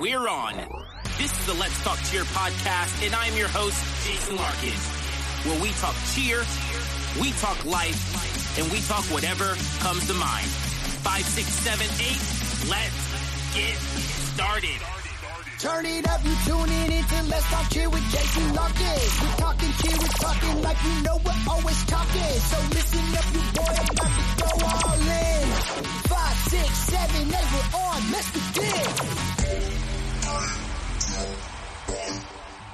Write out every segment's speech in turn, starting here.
we're on. This is the Let's Talk Cheer podcast, and I'm your host, Jason Larkin, where we talk cheer, we talk life, and we talk whatever comes to mind. Five, six, seven, eight, let's get started. Turn it up, you tuning into Let's Talk Cheer with Jason Larkin. We're talking cheer, we're talking like you know we're always talking. So listen up, you boy, I'm about to go all in. Five, six, seven, eight, we're on. Let's begin.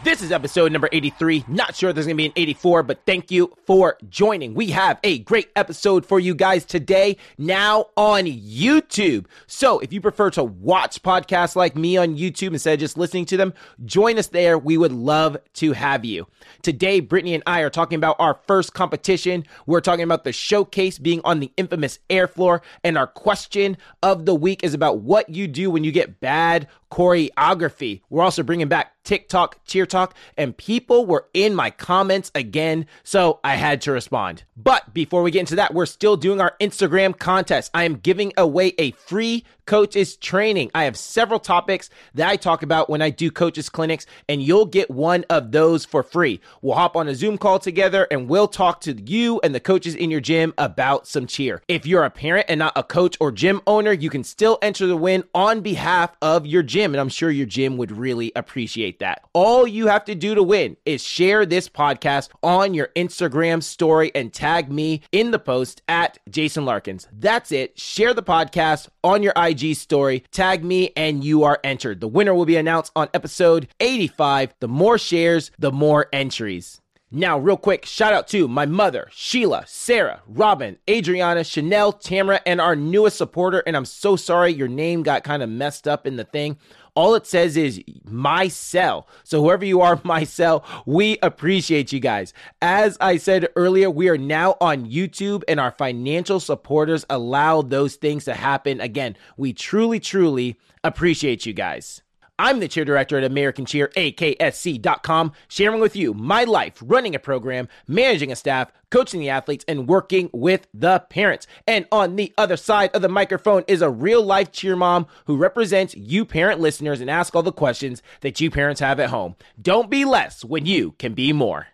This is episode number 83. Not sure there's going to be an 84, but thank you for joining. We have a great episode for you guys today, now on YouTube. So if you prefer to watch podcasts like me on YouTube instead of just listening to them, join us there. We would love to have you. Today, Brittany and I are talking about our first competition. We're talking about the showcase being on the infamous air floor. And our question of the week is about what you do when you get bad choreography. We're also bringing back TikTok, Cheer Talk, and people were in my comments again, so I had to respond. But before we get into that, we're still doing our Instagram contest. I am giving away a free coaches training. I have several topics that I talk about when I do coaches clinics, and you'll get one of those for free. We'll hop on a Zoom call together and we'll talk to you and the coaches in your gym about some cheer. If you're a parent and not a coach or gym owner, you can still enter the win on behalf of your gym, and I'm sure your gym would really appreciate that. All you have to do to win is share this podcast on your Instagram story and tag me in the post at Jason Larkins. That's it. Share the podcast on your IG story, tag me, and you are entered. The winner will be announced on episode 85. The more shares, the more entries. Now, real quick, shout out to my mother, Sheila, Sarah, Robin, Adriana, Chanel, Tamara, and our newest supporter. And I'm so sorry your name got kind of messed up in the thing. All it says is my cell. So whoever you are, my cell, we appreciate you guys. As I said earlier, we are now on YouTube and our financial supporters allow those things to happen. Again, we truly, truly appreciate you guys. I'm the cheer director at American Cheer, AKSC.com, sharing with you my life running a program, managing a staff, coaching the athletes, and working with the parents. And on the other side of the microphone is a real life cheer mom who represents you parent listeners and asks all the questions that you parents have at home. Don't be less when you can be more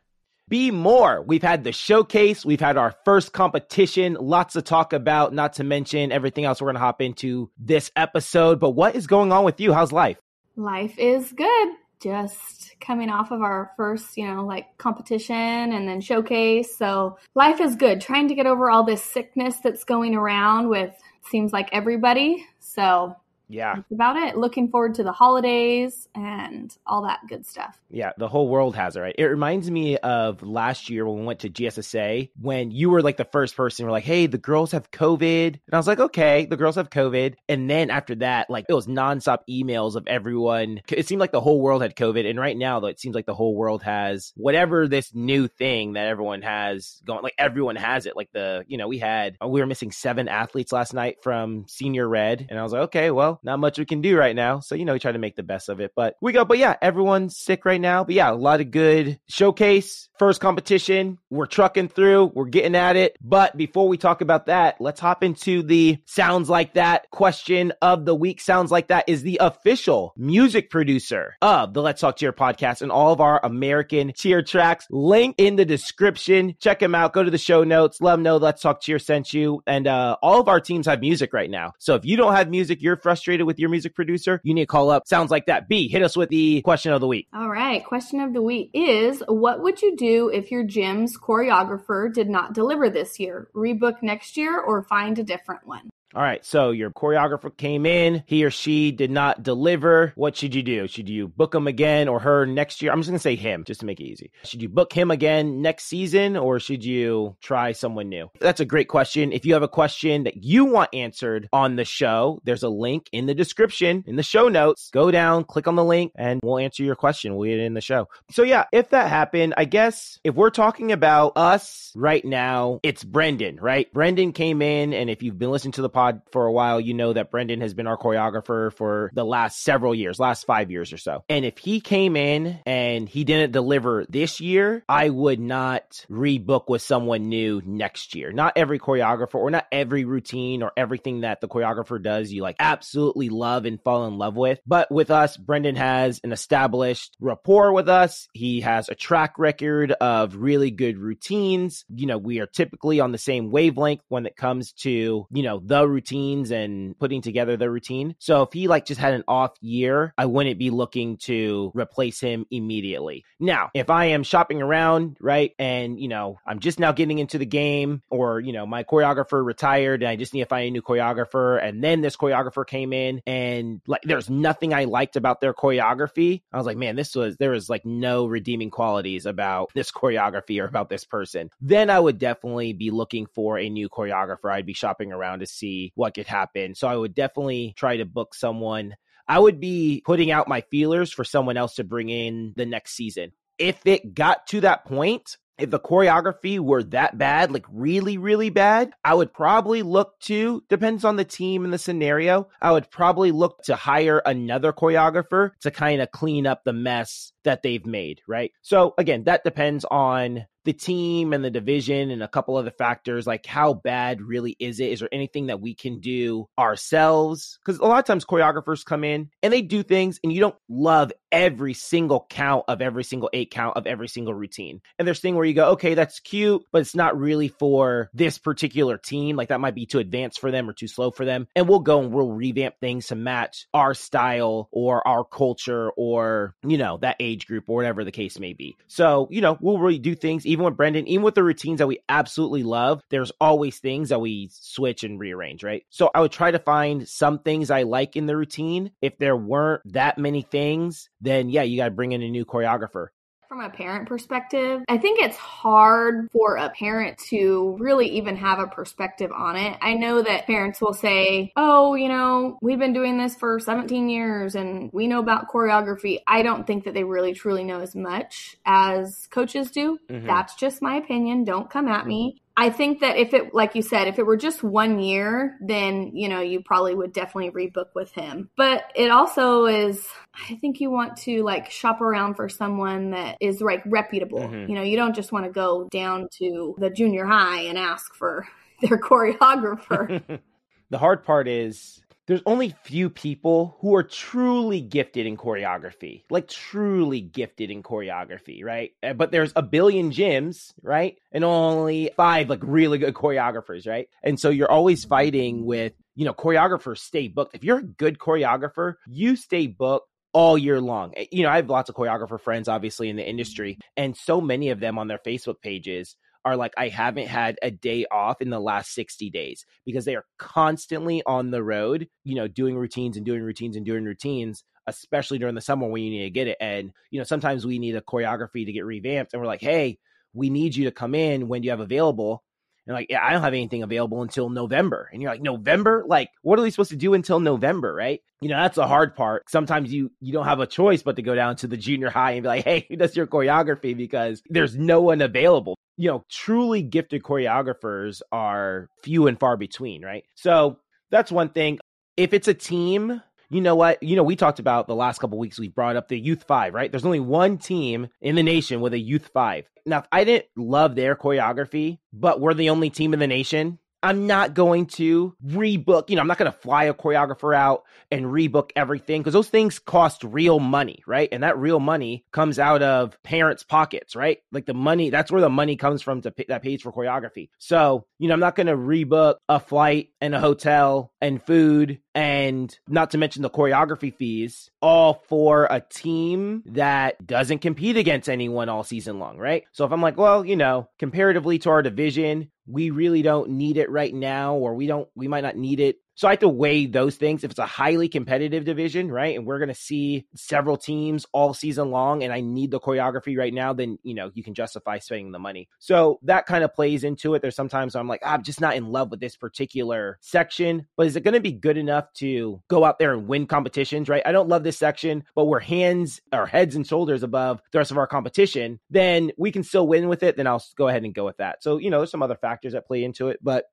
be more. We've had the showcase, we've had our first competition, lots to talk about, not to mention everything else we're going to hop into this episode. But what is going on with you? How's life? Life is good. Just coming off of our first, you know, like competition and then showcase. So life is good. Trying to get over all this sickness that's going around with seems like everybody. So yeah. That's about it. Looking forward to the holidays and all that good stuff. Yeah, the whole world has it, right? It reminds me of last year when we went to GSSA when you were like the first person, we're like, hey, the girls have COVID. And I was like, okay, the girls have COVID. And then after that, like it was nonstop emails of everyone. It seemed like the whole world had COVID. And right now, though, it seems like the whole world has whatever this new thing that everyone has going, like everyone has it. Like the, you know, we had, uh, we were missing seven athletes last night from senior red. And I was like, okay, well, not much we can do right now. So, you know, we try to make the best of it. But we go, but yeah, everyone's sick right now. But yeah, a lot of good showcase, first competition. We're trucking through, we're getting at it. But before we talk about that, let's hop into the sounds like that question of the week. Sounds like that is the official music producer of the Let's Talk Cheer podcast and all of our American cheer tracks. Link in the description. Check them out. Go to the show notes. Let them know Let's Talk Cheer sent you. And uh, all of our teams have music right now. So if you don't have music, you're frustrated with your music producer, you need to call up. Sounds like that. B, hit us with the question of the week. All right. Question of the week is What would you do if your gym's choreographer did not deliver this year? Rebook next year or find a different one? All right, so your choreographer came in, he or she did not deliver. What should you do? Should you book him again or her next year? I'm just going to say him just to make it easy. Should you book him again next season or should you try someone new? That's a great question. If you have a question that you want answered on the show, there's a link in the description, in the show notes. Go down, click on the link, and we'll answer your question. We'll get it in the show. So, yeah, if that happened, I guess if we're talking about us right now, it's Brendan, right? Brendan came in, and if you've been listening to the podcast, pod for a while, you know that Brendan has been our choreographer for the last several years, last five years or so. And if he came in and he didn't deliver this year, I would not rebook with someone new next year. Not every choreographer or not every routine or everything that the choreographer does you like absolutely love and fall in love with. But with us, Brendan has an established rapport with us. He has a track record of really good routines. You know, we are typically on the same wavelength when it comes to, you know, the routines and putting together the routine. So if he like just had an off year, I wouldn't be looking to replace him immediately. Now, if I am shopping around, right, and you know, I'm just now getting into the game, or you know, my choreographer retired and I just need to find a new choreographer, and then this choreographer came in and like there's nothing I liked about their choreography. I was like, man, this was there was like no redeeming qualities about this choreography or about this person. Then I would definitely be looking for a new choreographer. I'd be shopping around to see what could happen. So I would definitely try to book someone I would be putting out my feelers for someone else to bring in the next season. If it got to that point, if the choreography were that bad, like really, really bad, I would probably look to, depends on the team and the scenario, I would probably look to hire another choreographer to kind of clean up the mess that they've made, right? So again, that depends on the team and the division and a couple other factors like how bad really is it? Is there anything that we can do ourselves? Because a lot of times choreographers come in and they do things and you don't love every single count of every single eight count of every single routine. And there's thing where you go okay that's cute but it's not really for this particular team. Like that might be too advanced for them or too slow for them. And we'll go and we'll revamp things to match our style or our culture or you know that age group or whatever the case may be. So you know we'll really do things even with Brendan, even with the routines that we absolutely love, there's always things that we switch and rearrange, right? So I would try to find some things I like in the routine. If there weren't that many things, then yeah, you got to bring in a new choreographer from a parent perspective, I think it's hard for a parent to really even have a perspective on it. I know that parents will say, Oh, you know, we've been doing this for 17 years and we know about choreography. I don't think that they really truly know as much as coaches do. Mm-hmm. That's just my opinion. Don't come at me. I think that if it, like you said, if it were just one year, then, you know, you probably would definitely rebook with him. But it also is, I think you want to like shop around for someone that is like reputable. Mm-hmm. You know, you don't just want to go down to the junior high and ask for their choreographer. the hard part is there's only few people who are truly gifted in choreography, like truly gifted in choreography, right? Eh, but there's a billion gyms, right? And only five like really good choreographers, right? And so you're always fighting with, you know, choreographers stay booked. If you're a good choreographer, you stay booked all year long. Eh, you know, I have lots of choreographer friends, obviously, in the industry, and so many of them on their Facebook pages are like, I haven't had a day off in the last 60 days because they are constantly on the road, you know, doing routines and doing routines and doing routines, especially during the summer when you need to get it. And, you know, sometimes we need a choreography to get revamped and we're like, hey, we need you to come in when you have available. And like, yeah, I don't have anything available until November. And you're like, November? Like, what are we supposed to do until November, right? You know, that's the hard part. Sometimes you you don't have a choice but to go down to the junior high and be like, hey, who does your choreography? Because there's no one available. You know, truly gifted choreographers are few and far between, right? So that's one thing. If it's a team you know what? You know, we talked about the last couple weeks, we brought up the Youth Five, right? There's only one team in the nation with a Youth Five. Now, I didn't love their choreography, but we're the only team in the nation, I'm not going to rebook, you know, I'm not going to fly a choreographer out and rebook everything because those things cost real money, right? And that real money comes out of parents' pockets, right? Like the money, that's where the money comes from to pay, that pays for choreography. So, you know, I'm not going to rebook a flight and a hotel and food and not to mention the choreography fees, all for a team that doesn't compete against anyone all season long, right? So if I'm like, well, you know, comparatively to our division, we really don't need it right now, or we don't, we might not need it so I have to weigh those things. If it's a highly competitive division, right, and we're going to see several teams all season long, and I need the choreography right now, then you know you can justify spending the money. So that kind of plays into it. There's sometimes I'm like, ah, I'm just not in love with this particular section, but is it going to be good enough to go out there and win competitions, right? I don't love this section, but we're hands or heads and shoulders above the rest of our competition. Then we can still win with it. Then I'll go ahead and go with that. So you know, there's some other factors that play into it, but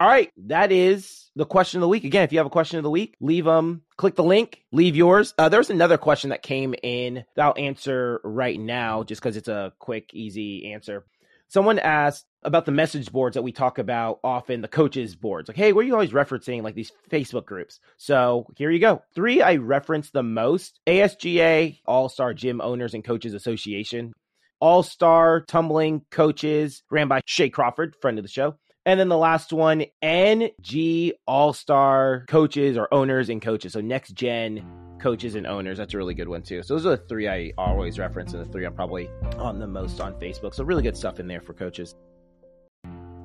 All right, that is the question of the week. Again, if you have a question of the week, leave them. Click the link, leave yours. Uh, there's another question that came in that I'll answer right now, just because it's a quick, easy answer. Someone asked about the message boards that we talk about often, the coaches boards. Like, hey, where are you always referencing like these Facebook groups? So here you go. Three I reference the most ASGA, All Star Gym Owners and Coaches Association, All Star Tumbling Coaches, ran by Shay Crawford, friend of the show. And then the last one, NG All Star Coaches or Owners and Coaches. So next gen coaches and owners. That's a really good one too. So those are the three I always reference, and the three I'm probably on the most on Facebook. So really good stuff in there for coaches.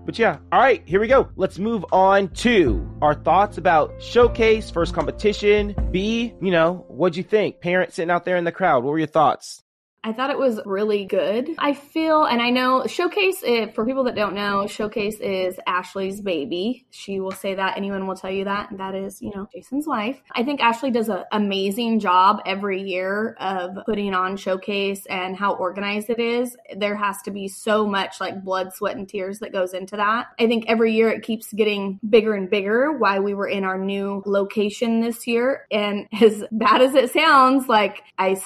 But yeah, all right, here we go. Let's move on to our thoughts about showcase, first competition. B, you know, what'd you think? Parents sitting out there in the crowd, what were your thoughts? I thought it was really good. I feel, and I know Showcase, if, for people that don't know, Showcase is Ashley's baby. She will say that. Anyone will tell you that. And that is, you know, Jason's wife. I think Ashley does an amazing job every year of putting on Showcase and how organized it is. There has to be so much like blood, sweat, and tears that goes into that. I think every year it keeps getting bigger and bigger. Why we were in our new location this year. And as bad as it sounds, like I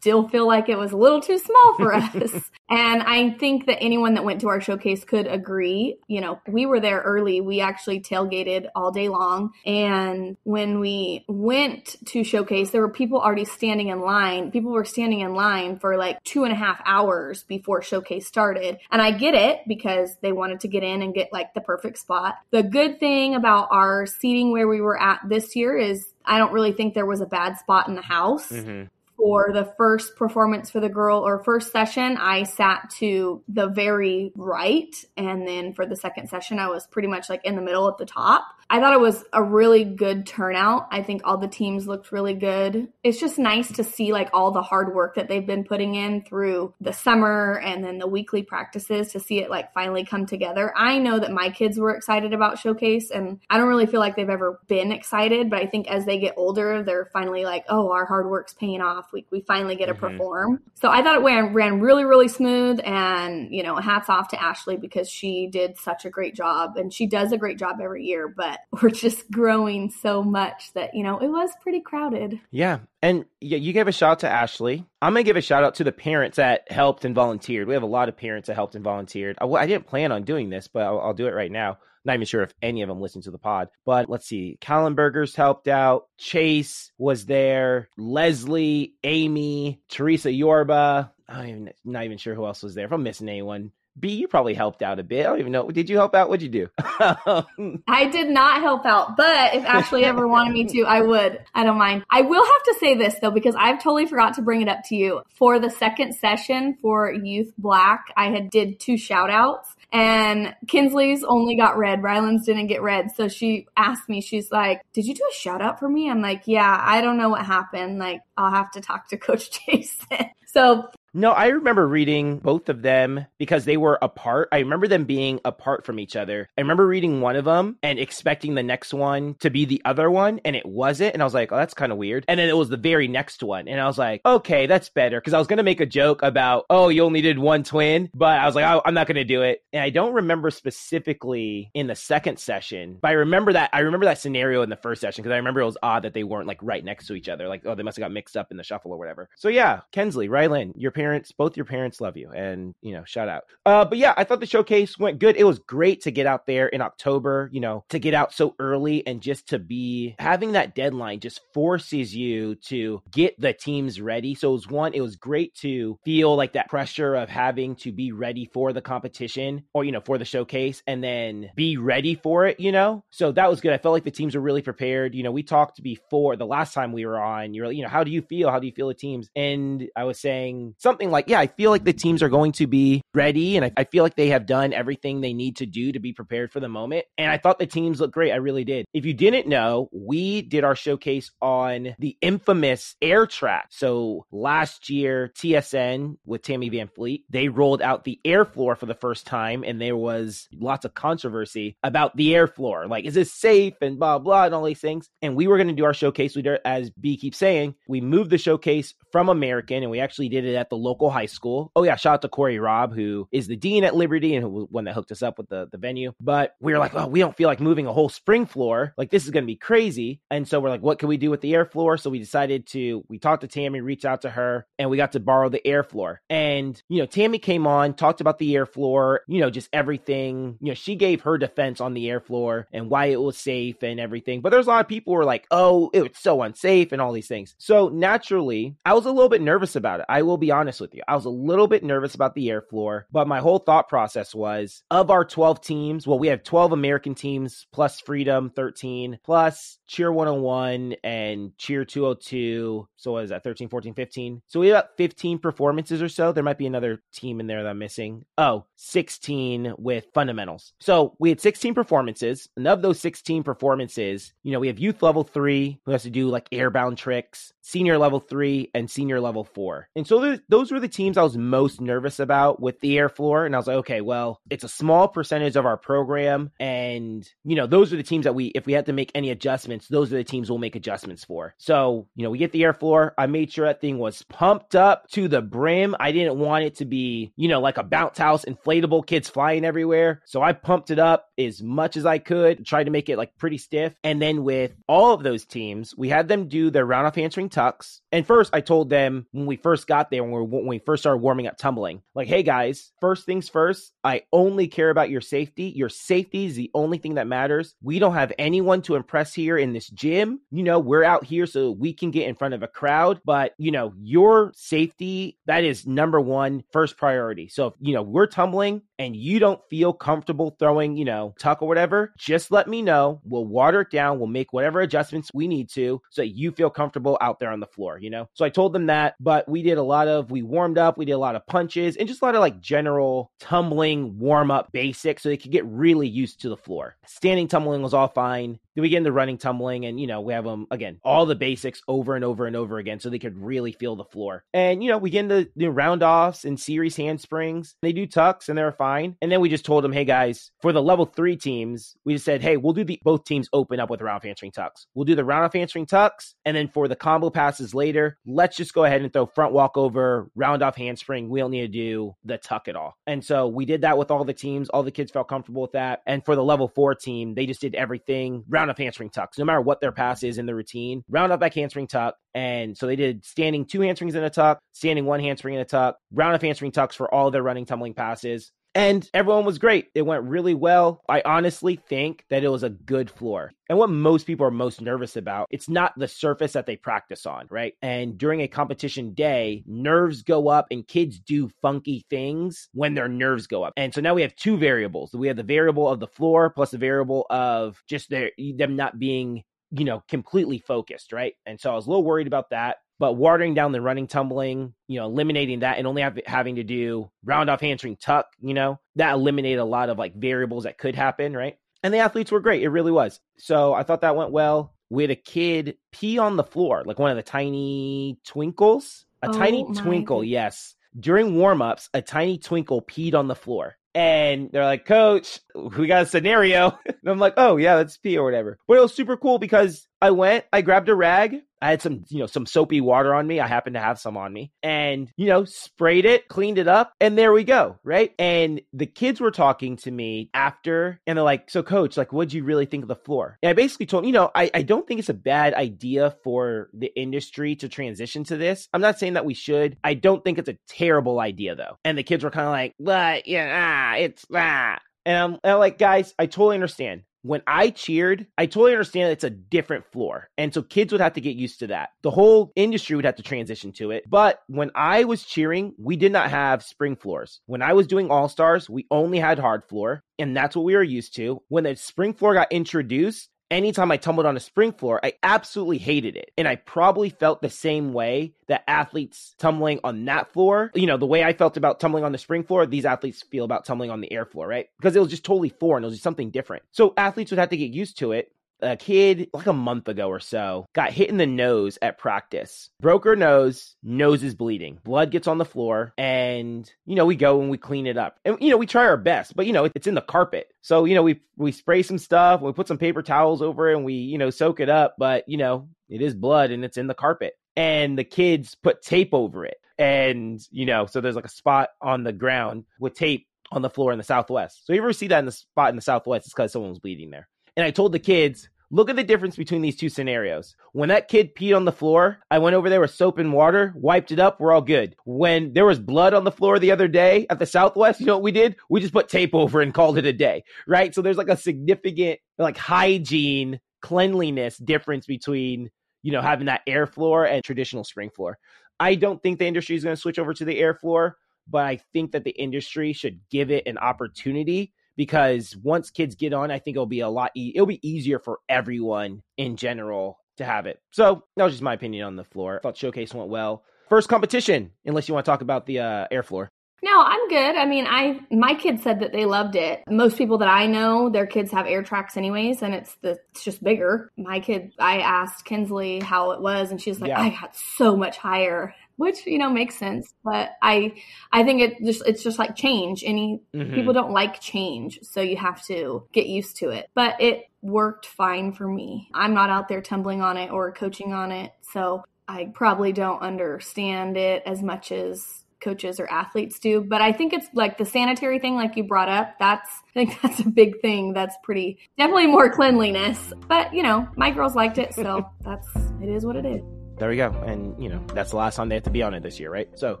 still feel like it was a little too small for us. and I think that anyone that went to our showcase could agree. You know, we were there early. We actually tailgated all day long. And when we went to showcase, there were people already standing in line. People were standing in line for like two and a half hours before showcase started. And I get it because they wanted to get in and get like the perfect spot. The good thing about our seating where we were at this year is I don't really think there was a bad spot in the house. Mm-hmm for the first performance for the girl or first session, I sat to the very right. And then for the second session, I was pretty much like in the middle at the top. I thought it was a really good turnout. I think all the teams looked really good. It's just nice to see like all the hard work that they've been putting in through the summer and then the weekly practices to see it like finally come together. I know that my kids were excited about Showcase and I don't really feel like they've ever been excited, but I think as they get older, they're finally like, oh, our hard work's paying off. We, we finally get to mm-hmm. perform. So I thought it ran, ran really, really smooth. And, you know, hats off to Ashley because she did such a great job and she does a great job every year. But we're just growing so much that, you know, it was pretty crowded. Yeah. And yeah, you gave a shout out to Ashley. I'm going to give a shout out to the parents that helped and volunteered. We have a lot of parents that helped and volunteered. I, I didn't plan on doing this, but I'll, I'll, do it right now. Not even sure if any of them listen to the pod, but let's see. Kallenbergers helped out. Chase was there. Leslie, Amy, Teresa Yorba. I'm not even sure who else was there. If I'm missing anyone, B, you probably helped out a bit. I don't even know. Did you help out? What'd you do? I did not help out, but if Ashley ever wanted me to, I would. I don't mind. I will have to say this though, because I've totally forgot to bring it up to you. For the second session for Youth Black, I had did two shout outs and Kinsley's only got red. Ryland's didn't get red. So she asked me, she's like, Did you do a shout out for me? I'm like, Yeah, I don't know what happened. Like, I'll have to talk to Coach Jason. So no, I remember reading both of them because they were apart. I remember them being apart from each other. I remember reading one of them and expecting the next one to be the other one, and it wasn't. And I was like, oh, that's kind of weird. And then it was the very next one. And I was like, okay, that's better. Because I was going to make a joke about, oh, you only did one twin, but I was like, oh, I'm not going to do it. And I don't remember specifically in the second session, but I remember that. I remember that scenario in the first session because I remember it was odd that they weren't like right next to each other. Like, oh, they must have got mixed up in the shuffle or whatever. So yeah, Kinsley, Rylan, your parents, both your parents love you, and you know, shout out. Uh, but yeah, I thought the showcase went good. It was great to get out there in October. You know, to get out so early and just to be having that deadline just forces you to get the teams ready. So it was one, it was great to feel like that pressure of having to be ready for the competition or you know for the showcase, and then be ready for it. You know, so that was good. I felt like the teams were really prepared. You know, we talked before the last time we were on. You're, you know, how do you feel? How do you feel the teams? And I was saying like, yeah, I feel like the teams are going to be ready and I, I, feel like they have done everything they need to do to be prepared for the moment. And I thought the teams looked great. I really did. If you didn't know, we did our showcase on the infamous air track. So last year, TSN with Tammy Van Fleet, they rolled out the air floor for the first time and there was lots of controversy about the air floor. Like, is this safe and blah, blah, and all these things. And we were going to do our showcase. We, did, as B keeps saying, we moved the showcase from American, and we actually did it at the local high school. Oh yeah, shout out to Corey Robb, who is the dean at Liberty and who was one that hooked us up with the, the venue. But we were like, oh, we don't feel like moving a whole spring floor. Like this is going to be crazy. And so we're like, what can we do with the air floor? So we decided to, we talked to Tammy, reached out to her, and we got to borrow the air floor. And, you know, Tammy came on, talked about the air floor, you know, just everything. You know, she gave her defense on the air floor and why it was safe and everything. But there's a lot of people who were like, oh, it was so unsafe and all these things. So naturally, I was a little bit nervous about it. I will be honest with you. I was a little bit nervous about the air floor, but my whole thought process was of our 12 teams, well, we have 12 American teams plus Freedom 13 plus Cheer 101 and Cheer 202. So what is that? 13, 14, 15. So we have 15 performances or so. There might be another team in there that I'm missing. Oh, 16 with fundamentals. So we had 16 performances. And of those 16 performances, you know, we have youth level three who has to do like airbound tricks, senior level three, and senior level four. And so those were the teams I was most nervous about with the air floor. And I was like, okay, well, it's a small percentage of our program. And, you know, those are the teams that we, if we had to make any adjustments, those are the teams we'll make adjustments for. So, you know, we get the air floor. I made sure that thing was pumped up to the brim. I didn't want it to be, you know, like a bounce house, inflatable, kids flying everywhere. So I pumped it up as much as I could, tried to make it like pretty stiff. And then with all of those teams, we had them do their round off handspring tucks. And first, I told them when we first got there, when we, when we first started warming up tumbling, like, hey guys, first things first, I only care about your safety. Your safety is the only thing that matters. We don't have anyone to impress here in this gym. You know, we're out here so we can get in front of a crowd, but you know, your safety, that is number one, first priority. So if, you know, we're tumbling and you don't feel comfortable throwing, you know, tuck or whatever, just let me know. We'll water it down. We'll make whatever adjustments we need to so you feel comfortable out there on the floor, you know? So I told them that, but we did a lot of, we warmed up, we did a lot of punches and just a lot of like general tumbling warm up basics so they could get really used to the floor. Standing tumbling was all fine. We get into running tumbling and, you know, we have them again, all the basics over and over and over again so they could really feel the floor. And, you know, we get into the round offs and series handsprings. They do tucks and they're fine. And then we just told them, hey guys, for the level three teams, we just said, hey, we'll do the both teams open up with round off handspring tucks. We'll do the round off handspring tucks. And then for the combo passes later, let's just go ahead and throw front walkover, round off handspring. We don't need to do the tuck at all. And so we did that with all the teams. All the kids felt comfortable with that. And for the level four team, they just did everything round off handspring tucks, no matter what their pass is in the routine. Round off back handspring tuck. And so they did standing two handsprings in a tuck, standing one handspring in a tuck, round off handspring tucks for all their running tumbling passes. And everyone was great. It went really well. I honestly think that it was a good floor. And what most people are most nervous about, it's not the surface that they practice on, right? And during a competition day, nerves go up and kids do funky things when their nerves go up. And so now we have two variables. We have the variable of the floor plus the variable of just their them not being you know, completely focused, right? And so I was a little worried about that but watering down the running tumbling, you know, eliminating that and only have, having to do round off handspring tuck, you know, that eliminated a lot of like variables that could happen, right? And the athletes were great. It really was. So I thought that went well. We had a kid pee on the floor, like one of the tiny twinkles. A oh, tiny twinkle, yes. During warm ups, a tiny twinkle peed on the floor and they're like, Coach, we got a scenario. and I'm like, Oh yeah, let's pee or whatever. But it was super cool because I went, I grabbed a rag, I had some, you know, some soapy water on me. I happened to have some on me and, you know, sprayed it, cleaned it up, and there we go. Right. And the kids were talking to me after and they're like, So, coach, like, what'd you really think of the floor? And I basically told you know, I, I don't think it's a bad idea for the industry to transition to this. I'm not saying that we should. I don't think it's a terrible idea, though. And the kids were kind of like, But, yeah, ah, it's, ah. And I'm, and I'm like, guys, I totally understand when I cheered, I totally understand it's a different floor. And so kids would have to get used to that. The whole industry would have to transition to it. But when I was cheering, we did not have spring floors. When I was doing All Stars, we only had hard floor. And that's what we were used to. When the spring floor got introduced, anytime I tumbled on a spring floor, I absolutely hated it. And I probably felt the same way that athletes tumbling on that floor, you know, the way I felt about tumbling on the spring floor, these athletes feel about tumbling on the air floor, right? Because it was just totally foreign. It was just something different. So athletes would have to get used to it a kid like a month ago or so got hit in the nose at practice. Broke her nose, nose is bleeding. Blood gets on the floor, and you know, we go and we clean it up. And you know, we try our best, but you know, it's in the carpet. So, you know, we we spray some stuff, we put some paper towels over it and we, you know, soak it up, but you know, it is blood and it's in the carpet. and the kids put tape over it. And, you know, so there's like a spot on the ground with tape on the floor in the Southwest. So you ever see that in the spot in the Southwest, it's because someone was bleeding there. And I told the kids, Look at the difference between these two scenarios. When that kid peed on the floor, I went over there with soap and water, wiped it up, we're all good. When there was blood on the floor the other day at the Southwest, you know what we did? We just put tape over and called it a day, right? So there's like a significant like hygiene, cleanliness difference between, you know, having that air floor and traditional spring floor. I don't think the industry is going to switch over to the air floor, but I think that the industry should give it an opportunity because once kids get on, I think it'll be a lot. E- it'll be easier for everyone in general to have it. So that was just my opinion on the floor. I thought showcase went well. First competition, unless you want to talk about the uh, air floor. No, I'm good. I mean, I my kids said that they loved it. Most people that I know, their kids have air tracks anyways, and it's the it's just bigger. My kid, I asked Kinsley how it was, and she's like, yeah. I got so much higher which you know makes sense but i i think it just it's just like change. Any mm-hmm. people don't like change so you have to get used to it. But it worked fine for me. I'm not out there tumbling on it or coaching on it so i probably don't understand it as much as coaches or athletes do. But i think it's like the sanitary thing like you brought up that's i think that's a big thing. That's pretty definitely more cleanliness. But you know my girls liked it so that's it is what it is there we go. And, you know, that's the last time they have to be on it this year, right? So,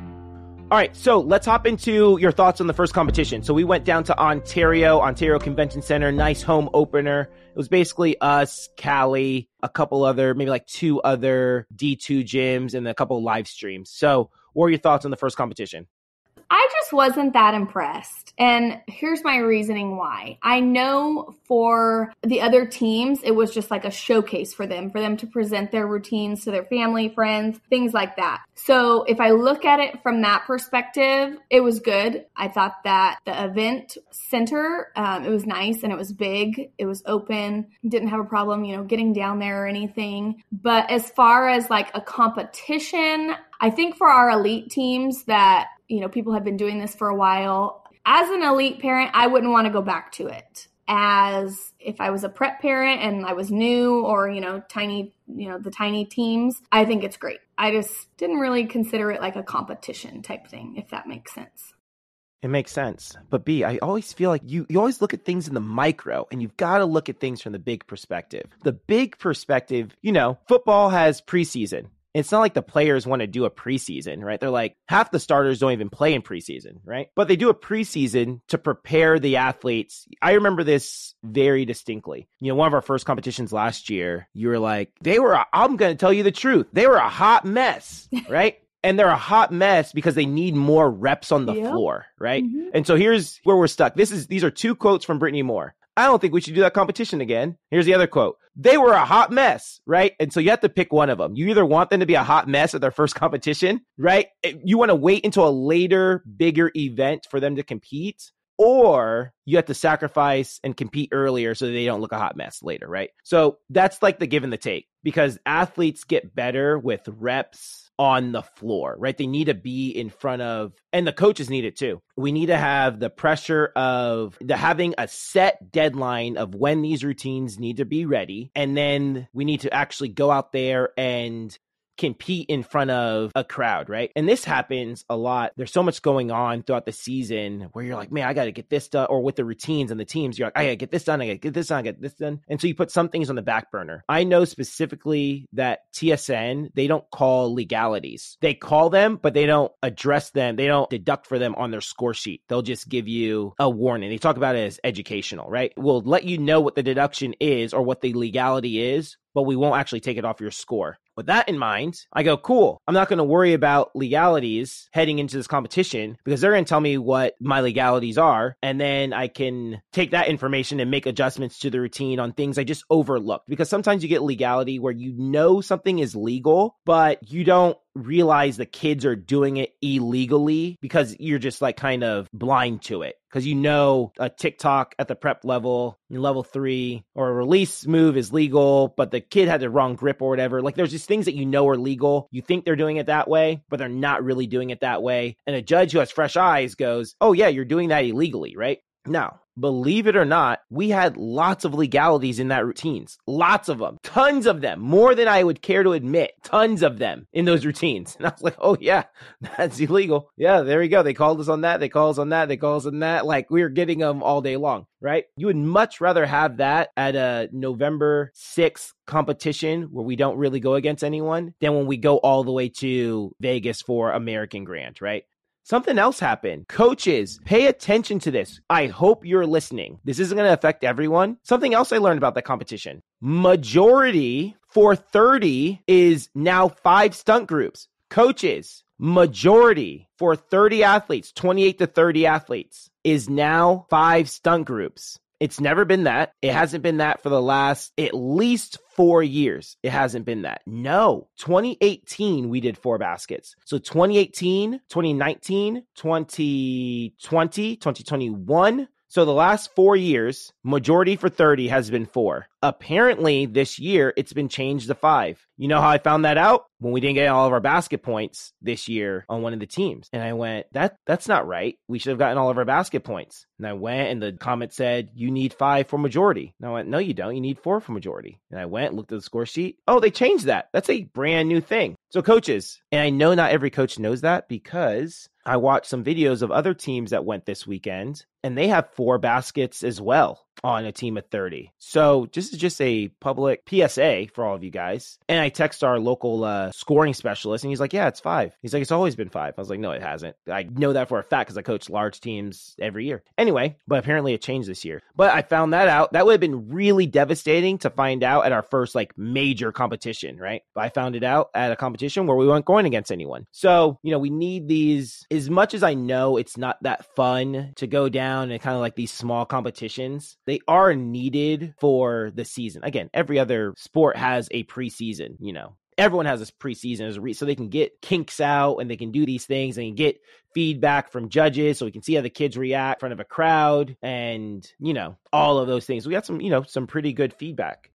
all right, so let's hop into your thoughts on the first competition. So we went down to Ontario, Ontario Convention Center, nice home opener. It was basically us, Cali, a couple other, maybe like two other D2 gyms, and a couple live streams. So, what are your thoughts on the first competition? I just wasn't that impressed. And here's my reasoning why. I know for the other teams, it was just like a showcase for them, for them to present their routines to their family, friends, things like that. So if I look at it from that perspective, it was good. I thought that the event center, um, it was nice and it was big. It was open. Didn't have a problem, you know, getting down there or anything. But as far as like a competition, I think for our elite teams that you know, people have been doing this for a while. As an elite parent, I wouldn't want to go back to it. As if I was a prep parent and I was new or, you know, tiny, you know, the tiny teams, I think it's great. I just didn't really consider it like a competition type thing, if that makes sense. It makes sense. But B, I always feel like you, you always look at things in the micro and you've got to look at things from the big perspective. The big perspective, you know, football has preseason it's not like the players want to do a preseason, right? They're like half the starters don't even play in preseason, right? But they do a preseason to prepare the athletes. I remember this very distinctly. You know, one of our first competitions last year, you were like, they were, i am going to tell you the truth. They were a hot mess, right? and they're a hot mess because they need more reps on the yep. floor, right? Mm-hmm. And so here's where we're stuck. This is these are two quotes from Brittany Moore. I don't think we should do that competition again. Here's the other quote. They were a hot mess, right? And so you have to pick one of them. You either want them to be a hot mess at their first competition, right? You want to wait until a later, bigger event for them to compete, or you have to sacrifice and compete earlier so they don't look a hot mess later, right? So that's like the give and the take because athletes get better with reps on the floor, right? They need to be in front of, and the coaches need it too. We need to have the pressure of the having a set deadline of when these routines need to be ready. And then we need to actually go out there and compete in front of a crowd, right? And this happens a lot. There's so much going on throughout the season where you're like, man, I got to get this done, or with the routines and the teams, you're like, I got to get this done, I got to get this done, I got this done. And so you put some things on the back burner. I know specifically that TSN, they don't call legalities. They call them, but they don't address them. They don't deduct for them on their score sheet. They'll just give you a warning. They talk about it as educational, right? We'll let you know what the deduction is or what the legality is, but we won't actually take it off your score. With that in mind, I go, cool. I'm not going to worry about legalities heading into this competition because they're going to tell me what my legalities are. And then I can take that information and make adjustments to the routine on things I just overlooked. Because sometimes you get legality where you know something is legal, but you don't realize the kids are doing it illegally because you're just like kind of blind to it because you know a TikTok at the prep level, level three, or a release move is legal, but the kid had the wrong grip or whatever. Like there's just things that you know are legal. You think they're doing it that way, but they're not really doing it that way. And a judge who has fresh eyes goes, Oh, yeah, you're doing that illegally, right? Now, believe it or not, we had lots of legalities in that routines. Lots of them. Tons of them. More than I would care to admit. Tons of them in those routines. And I was like, oh yeah, that's illegal. Yeah, there we go. They called us on that. They called us on that. They called us on that. Like we were getting them all day long, right? You would much rather have that at a November 6th competition where we don't really go against anyone than when we go all the way to Vegas for American Grand, right? Something else happened. Coaches, pay attention to this. I hope you're listening. This isn't going to affect everyone. Something else I learned about that competition. Majority for 30 is now five stunt groups. Coaches, majority for 30 athletes, 28 to 30 athletes, is now five stunt groups. It's never been that. It hasn't been that for the last at least four years. It hasn't been that. No, 2018, we did four baskets. So 2018, 2019, 2020, 2021, so the last four years, majority for 30 has been four. Apparently, this year it's been changed to five. You know how I found that out? When we didn't get all of our basket points this year on one of the teams. And I went, that that's not right. We should have gotten all of our basket points. And I went and the comment said, you need five for majority. And I went, no, you don't. You need four for majority. And I went, looked at the score sheet. Oh, they changed that. That's a brand new thing. So coaches, and I know not every coach knows that because I watched some videos of other teams that went this weekend and they have four baskets as well on a team of 30. So this is just a public PSA for all of you guys. And I text our local uh, scoring specialist and he's like, yeah, it's five. He's like, it's always been five. I was like, no, it hasn't. I know that for a fact because I coach large teams every year. Anyway, but apparently it changed this year. But I found that out. That would have been really devastating to find out at our first like major competition, right? But I found it out at a competition where we weren't going against anyone. So, you know, we need these as much as I know it's not that fun to go down and kind of like these small competitions they are needed for the season. Again, every other sport has a preseason, you know. Everyone has a preseason so they can get kinks out and they can do these things and get feedback from judges so we can see how the kids react in front of a crowd and you know all of those things. We got some you know some pretty good feedback.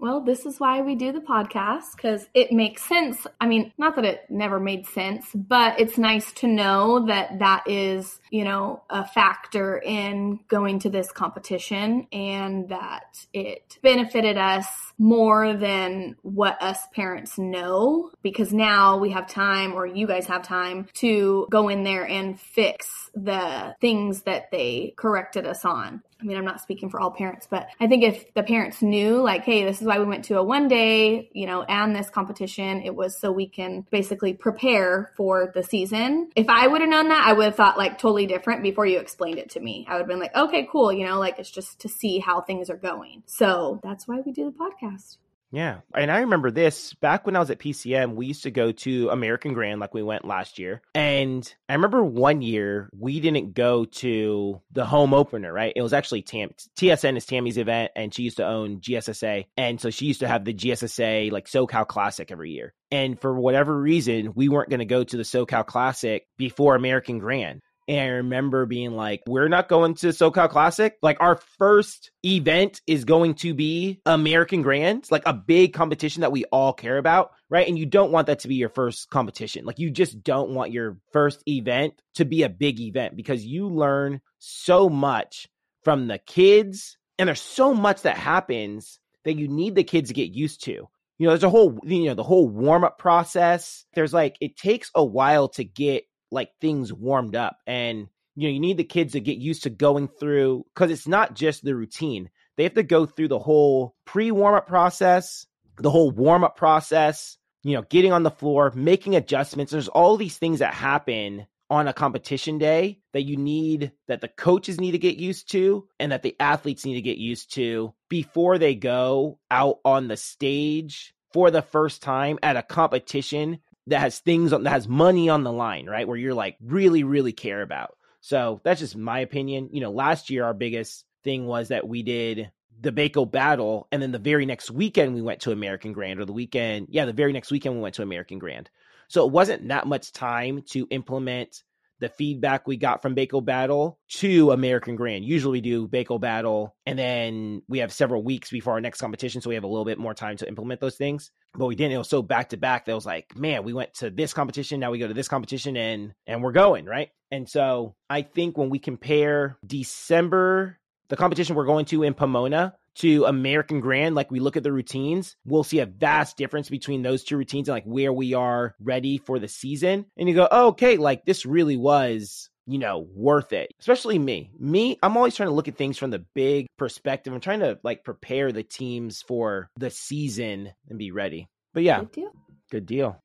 Well, this is why we do the podcast because it makes sense. I mean, not that it never made sense, but it's nice to know that that is, you know, a factor in going to this competition and that it benefited us more than what us parents know because now we have time or you guys have time to go in there and fix the things that they corrected us on. I mean, I'm not speaking for all parents, but I think if the parents knew, like, hey, this is why we went to a one day, you know, and this competition, it was so we can basically prepare for the season. If I would have known that, I would have thought like totally different before you explained it to me. I would have been like, okay, cool, you know, like it's just to see how things are going. So that's why we do the podcast. Yeah. And I remember this back when I was at PCM, we used to go to American Grand like we went last year. And I remember one year we didn't go to the home opener, right? It was actually Tam TSN is Tammy's event and she used to own GSSA. And so she used to have the GSSA like SoCal Classic every year. And for whatever reason, we weren't going to go to the SoCal Classic before American Grand. And I remember being like, we're not going to SoCal Classic. Like, our first event is going to be American Grand, like a big competition that we all care about, right? And you don't want that to be your first competition. Like, you just don't want your first event to be a big event because you learn so much from the kids. And there's so much that happens that you need the kids to get used to you know, there's a whole, you know, the whole warm up process. There's like, it takes a while to get like things warmed up and you know you need the kids to get used to going through because it's not just the routine. They have to go through the whole pre-warm-up process the whole warm-up process you know getting on the floor making adjustments. There's all these things that happen on a competition day that you need that the coaches need to get used to and that the athletes need to get used to before they go out on the stage for the first time at a competition that has things on that has money on the line, right? Where you're like really, really care about. So that's just my opinion. You know, last year our biggest thing was that we did the Baco battle, and then the very next weekend we went to American Grand, or the weekend, yeah, the very next weekend we went to American Grand. So it wasn't that much time to implement the feedback we got from Baco Battle to American Grand. Usually we do Baco Battle and then we have several weeks before our next competition. So we have a little bit more time to implement those things. But we didn't. It was so back to back that was like, man, we went to this competition. Now we go to this competition and and we're going, right? And so I think when we compare December the competition we're going to in Pomona to American Grand, like we look at the routines, we'll see a vast difference between those two routines and like where we are ready for the season. And you go, oh, okay, like this really was you know, worth it. Especially me. Me, I'm always trying to look at things from the big perspective. I'm trying to like prepare the teams for the season and be ready. But yeah, Good deal. good deal.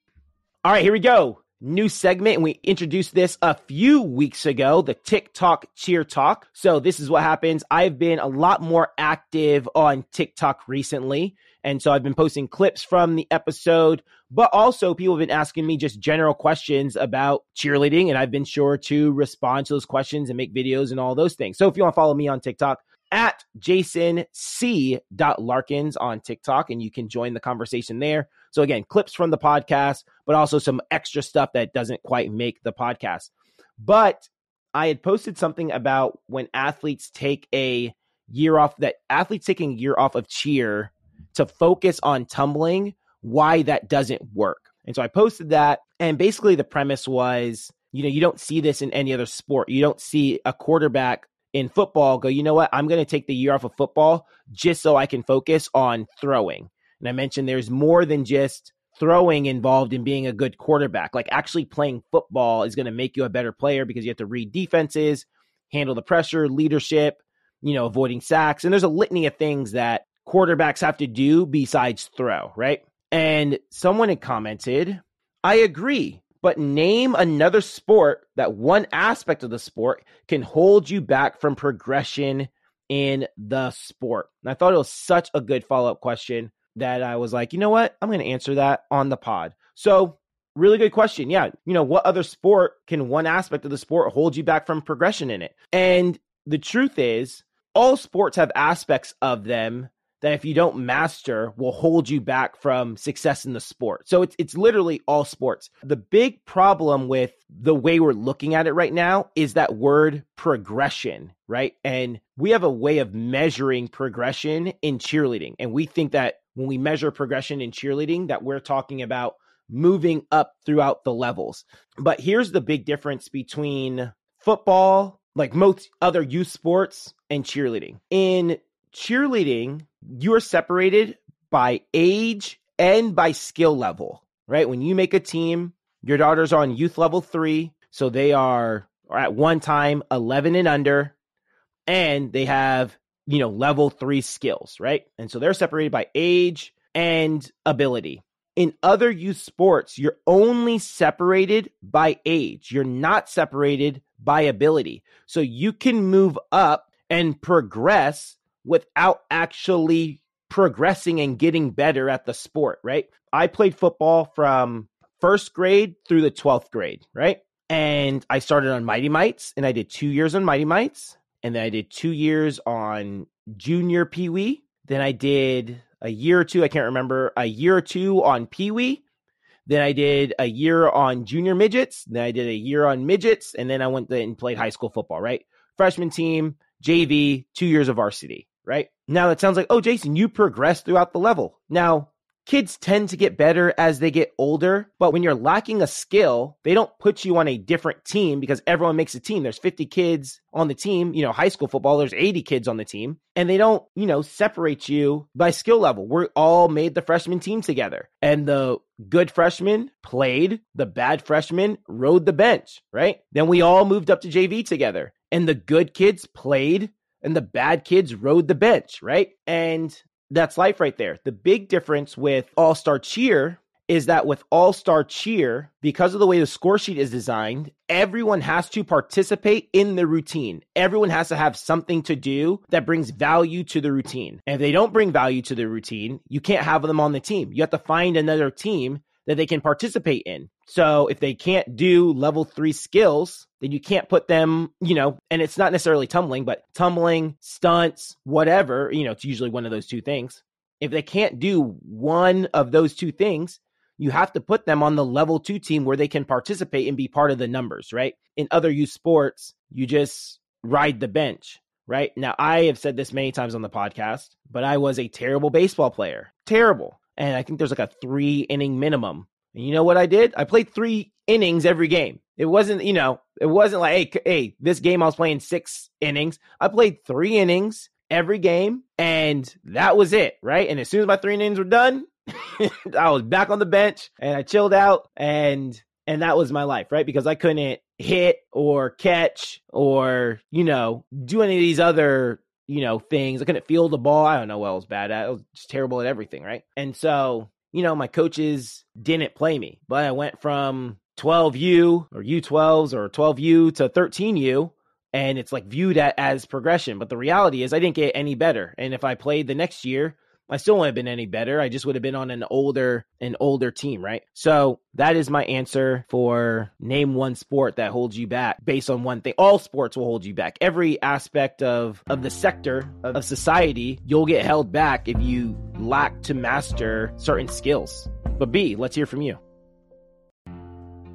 All right, here we go. New segment, and we introduced this a few weeks ago the TikTok cheer talk. So, this is what happens. I've been a lot more active on TikTok recently. And so I've been posting clips from the episode, but also people have been asking me just general questions about cheerleading. And I've been sure to respond to those questions and make videos and all those things. So if you want to follow me on TikTok, at Jason C. Larkins on TikTok, and you can join the conversation there. So again, clips from the podcast, but also some extra stuff that doesn't quite make the podcast. But I had posted something about when athletes take a year off that athletes taking a year off of cheer to focus on tumbling, why that doesn't work. And so I posted that. And basically, the premise was you know, you don't see this in any other sport. You don't see a quarterback in football go, you know what, I'm going to take the year off of football just so I can focus on throwing. And I mentioned there's more than just throwing involved in being a good quarterback. Like actually playing football is going to make you a better player because you have to read defenses, handle the pressure, leadership, you know, avoiding sacks. And there's a litany of things that quarterbacks have to do besides throw, right? And someone had commented, I agree, but name another sport that one aspect of the sport can hold you back from progression in the sport. And I thought it was such a good follow up question that I was like, you know what? I'm going to answer that on the pod. So, really good question. Yeah. You know, what other sport can one aspect of the sport hold you back from progression in it? And the truth is, all sports have aspects of them that if you don't master will hold you back from success in the sport. So it's it's literally all sports. The big problem with the way we're looking at it right now is that word progression, right? And we have a way of measuring progression in cheerleading. And we think that when we measure progression in cheerleading that we're talking about moving up throughout the levels. But here's the big difference between football, like most other youth sports and cheerleading. In cheerleading, you're separated by age and by skill level, right? When you make a team, your daughters are on youth level three. So they are at one time 11 and under, and they have, you know, level three skills, right? And so they're separated by age and ability. In other youth sports, you're only separated by age. You're not separated by ability. So you can move up and progress without actually progressing and getting better at the sport, right? I played football from first grade through the 12th grade, right? And I started on Mighty Mites and I did two years on Mighty Mites. And then I did two years on junior Pee Wee. Then I did a year or two, I can't remember, a year or two on Pee Wee. Then I did a year on junior midgets. Then I did a year on midgets. And then I went and played high school football, right? Freshman team, JV, two years of varsity right? Now it sounds like, oh, Jason, you progress throughout the level. Now, kids tend to get better as they get older, but when you're lacking a skill, they don't put you on a different team because everyone makes a team. There's 50 kids on the team, you know, high school football, there's 80 kids on the team, and they don't, you know, separate you by skill level. We're all made the freshman team together. And the good freshmen played, the bad freshmen rode the bench, right? Then we all moved up to JV together. And the good kids played and the bad kids rode the bench, right? And that's life right there. The big difference with All Star Cheer is that with All Star Cheer, because of the way the score sheet is designed, everyone has to participate in the routine. Everyone has to have something to do that brings value to the routine. And if they don't bring value to the routine, you can't have them on the team. You have to find another team that they can participate in. So if they can't do level three skills, then you can't put them, you know, and it's not necessarily tumbling, but tumbling, stunts, whatever, you know, it's usually one of those two things. If they can't do one of those two things, you have to put them on the level two team where they can participate and be part of the numbers, right? In other youth sports, you just ride the bench, right? Now, I have said this many times on the podcast, but I was a terrible baseball player. Terrible and I think there's like a three inning minimum. And you know what I did? I played three innings every game. It wasn't, you know, it wasn't like, hey, hey, this game I was playing six innings. I played three innings every game, and that was it, right? And as soon as my three innings were done, I was back on the bench and I chilled out and and that was my life, right? Because I couldn't hit or catch or, you know, do any of these other, you know, things. I couldn't feel the ball. I don't know what I was bad at. I was just terrible at everything, right? And so, you know, my coaches didn't play me, but I went from 12U or U12s or 12U to 13U and it's like viewed as progression. But the reality is I didn't get any better. And if I played the next year, I still wouldn't have been any better. I just would have been on an older an older team, right? So that is my answer for name one sport that holds you back based on one thing. All sports will hold you back. Every aspect of of the sector of society, you'll get held back if you lack to master certain skills. But B, let's hear from you.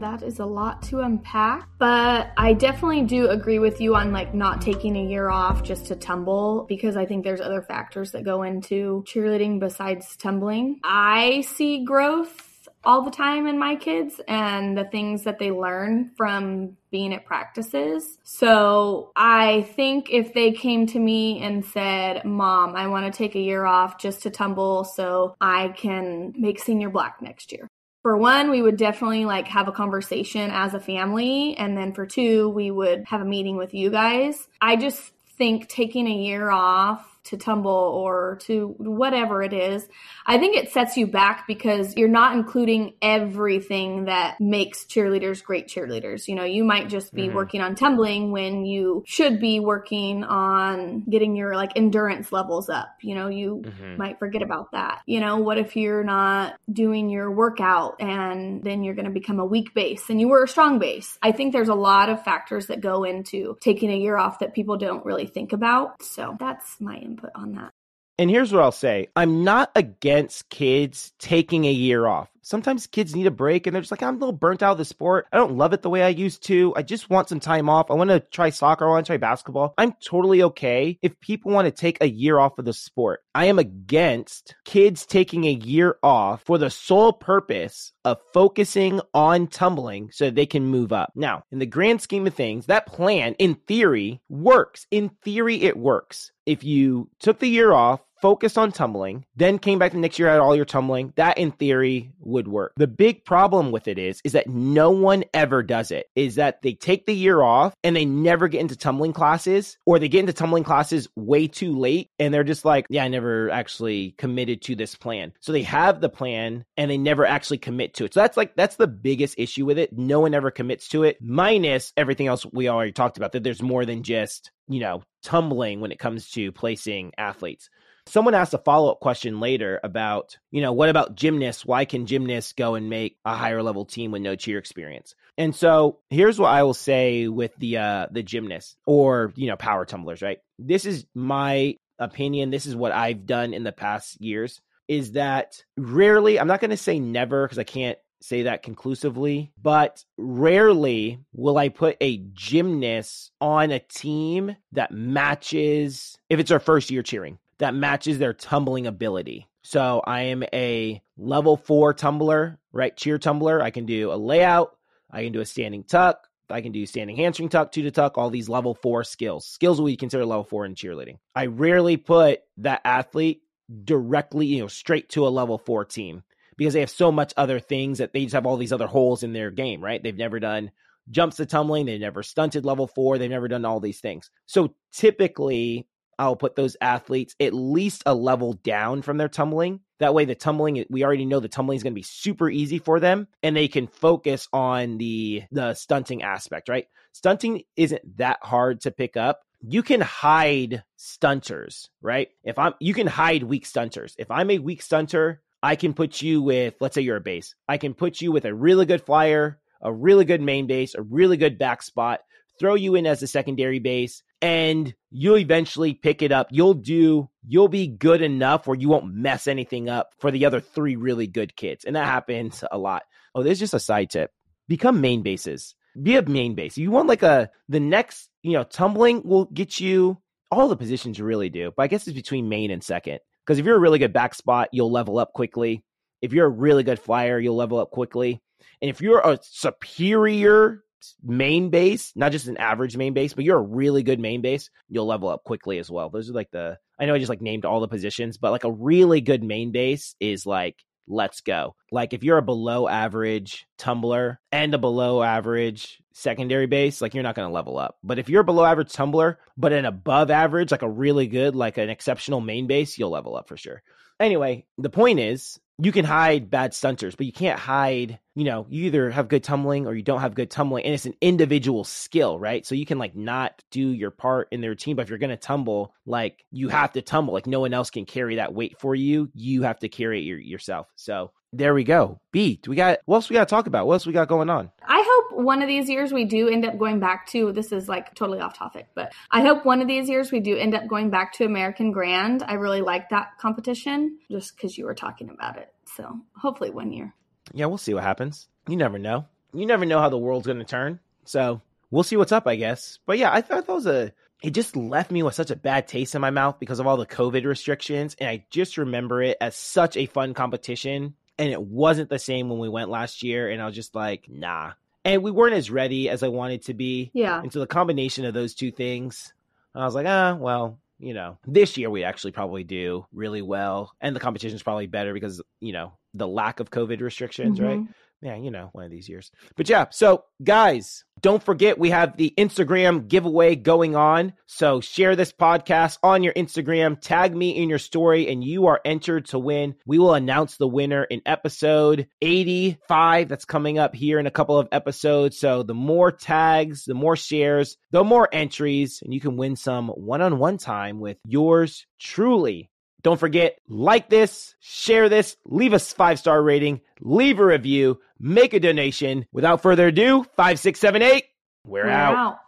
That is a lot to unpack, but I definitely do agree with you on like not taking a year off just to tumble because I think there's other factors that go into cheerleading besides tumbling. I see growth all the time in my kids and the things that they learn from being at practices. So I think if they came to me and said, Mom, I want to take a year off just to tumble so I can make senior black next year for one, we would definitely like have a conversation as a family. And then for two, we would have a meeting with you guys. I just think taking a year off to tumble or to whatever it is, I think it sets you back because you're not including everything that makes cheerleaders great cheerleaders. You know, you might just be mm-hmm. working on tumbling when you should be working on getting your like endurance levels up. You know, you mm-hmm. might forget about that. You know, what if you're not doing your workout and then you're going to become a weak base and you were a strong base? I think there's a lot of factors that go into taking a year off that people don't really think about. So that's my input on that. And here's what I'll say I'm not against kids taking a year off sometimes kids need a break and they're just like, I'm a little burnt out of the sport. I don't love it the way I used to. I just want some time off. I want to try soccer. I want to try basketball. I'm totally okay if people want to take a year off of the sport. I am against kids taking a year off for the sole purpose of focusing on tumbling so they can move up. Now, in the grand scheme of things, that plan in theory works. In theory, it works. If you took the year off, focused on tumbling, then came back the next year had all your tumbling, that in theory would work. The big problem with it is is that no one ever does it. Is that they take the year off and they never get into tumbling classes or they get into tumbling classes way too late and they're just like, yeah, I never actually committed to this plan. So they have the plan and they never actually commit to it. So that's like that's the biggest issue with it. No one ever commits to it minus everything else we already talked about that there's more than just, you know, tumbling when it comes to placing athletes someone asked a follow up question later about, you know, what about gymnasts? Why can gymnasts go and make a higher level team with no cheer experience? And so here's what I will say with the uh the gymnasts or, you know, power tumblers, right? This is my opinion. This is what I've done in the past years is that rarely, I'm not going to say never because I can't say that conclusively, but rarely will I put a gymnast on a team that matches if it's our first year cheering that matches their tumbling ability. So I am a level four tumbler, right? Cheer tumbler. I can do a layout. I can do a standing tuck. I can do standing handspring tuck, two to tuck, all these level four skills. Skills we consider level four in cheerleading. I rarely put that athlete directly, you know, straight to a level four team because they have so much other things that they just have all these other holes in their game, right? They've never done jumps to tumbling, they've never stunted level four, they've never done all these things. So typically, I'll put those athletes at least a level down from their tumbling. That way, the tumbling, we already know the tumbling is going to be super easy for them and they can focus on the, the stunting aspect, right? Stunting isn't that hard to pick up. You can hide stunters, right? If I'm, you can hide weak stunters. If I'm a weak stunter, I can put you with, let's say you're a base. I can put you with a really good flyer, a really good main base, a really good back spot, throw you in as a secondary base, and you'll eventually pick it up. You'll do, you'll be good enough where you won't mess anything up for the other three really good kids. And that happens a lot. Oh, there's just a side tip. Become main bases. Be a main base. You want like a, the next, you know, tumbling will get you all the positions really do. But I guess it's between main and second. Because if you're a really good back spot, you'll level up quickly. if you're a really good flyer, you'll level up quickly. And if you're a superior main base, not just an average main base, but you're a really good main base, you'll level up quickly as well. Those are like the I know I just like named all the positions, but like a really good main base is like let's go. Like if you're a below average tumbler and a below average secondary base, like you're not going to level up. But if you're a below average tumbler, but an above average, like a really good, like an exceptional main base, you'll level up for sure. Anyway, the point is you can hide bad stunters, but you can't hide, you know, you either have good tumbling or you don't have good tumbling. And it's an individual skill, right? So you can like not do your part in the routine, but if you're going to tumble, like you have to tumble. Like no one else can carry that weight for you. You have to carry it your, yourself. So there we go. B, we got what else we got to talk about? What else we got going on? I hope one of these years we do end up going back to this is like totally off topic, but I hope one of these years we do end up going back to American Grand. I really like that competition just because you were talking about it. So hopefully one year. Yeah, we'll see what happens. You never know. You never know how the world's going to turn. So we'll see what's up, I guess. But yeah, I thought that was a. It just left me with such a bad taste in my mouth because of all the COVID restrictions. And I just remember it as such a fun competition and it wasn't the same when we went last year. And I was just like, nah. And we weren't as ready as I wanted to be. Yeah. And so the combination of those two things, I was like, ah, well, you know, this year we actually probably do really well. And the competition is probably better because, you know, the lack of COVID restrictions, mm-hmm. right? Yeah, you know, one of these years. But yeah, so guys, don't forget we have the Instagram giveaway going on. So share this podcast on your Instagram, tag me in your story, and you are entered to win. We will announce the winner in episode 85 that's coming up here in a couple of episodes. So the more tags, the more shares, the more entries, and you can win some one on one time with yours truly. Don't forget, like this, share this, leave us five star rating, leave a review, make a donation. Without further ado, five, six, seven, eight. We're, we're out. out.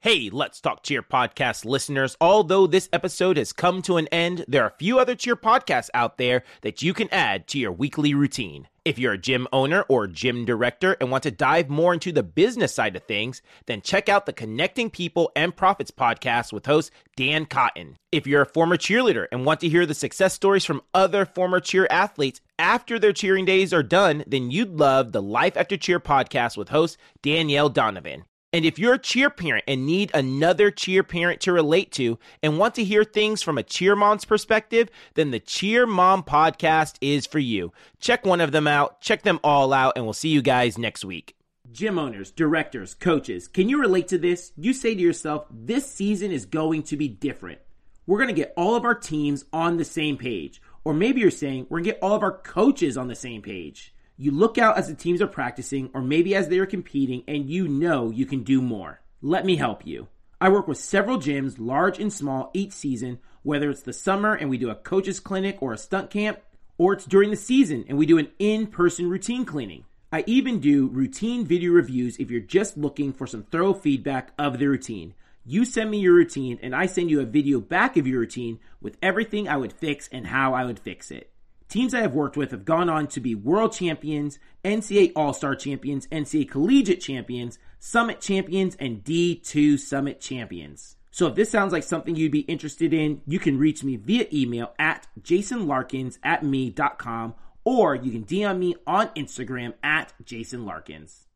Hey, let's talk cheer podcast listeners. Although this episode has come to an end, there are a few other cheer podcasts out there that you can add to your weekly routine. If you're a gym owner or gym director and want to dive more into the business side of things, then check out the Connecting People and Profits podcast with host Dan Cotton. If you're a former cheerleader and want to hear the success stories from other former cheer athletes after their cheering days are done, then you'd love the Life After Cheer podcast with host Danielle Donovan. And if you're a cheer parent and need another cheer parent to relate to and want to hear things from a cheer mom's perspective, then the Cheer Mom podcast is for you. Check one of them out, check them all out, and we'll see you guys next week. Gym owners, directors, coaches, can you relate to this? You say to yourself, this season is going to be different. We're going to get all of our teams on the same page. Or maybe you're saying, we're going to get all of our coaches on the same page. You look out as the teams are practicing, or maybe as they are competing, and you know you can do more. Let me help you. I work with several gyms, large and small, each season, whether it's the summer and we do a coaches clinic or a stunt camp, or it's during the season and we do an in person routine cleaning. I even do routine video reviews if you're just looking for some thorough feedback of the routine. You send me your routine and I send you a video back of your routine with everything I would fix and how I would fix it. Teams I have worked with have gone on to be world champions, NCA All Star champions, NCA collegiate champions, summit champions, and D2 summit champions. So if this sounds like something you'd be interested in, you can reach me via email at jasonlarkins at me.com or you can DM me on Instagram at jasonlarkins.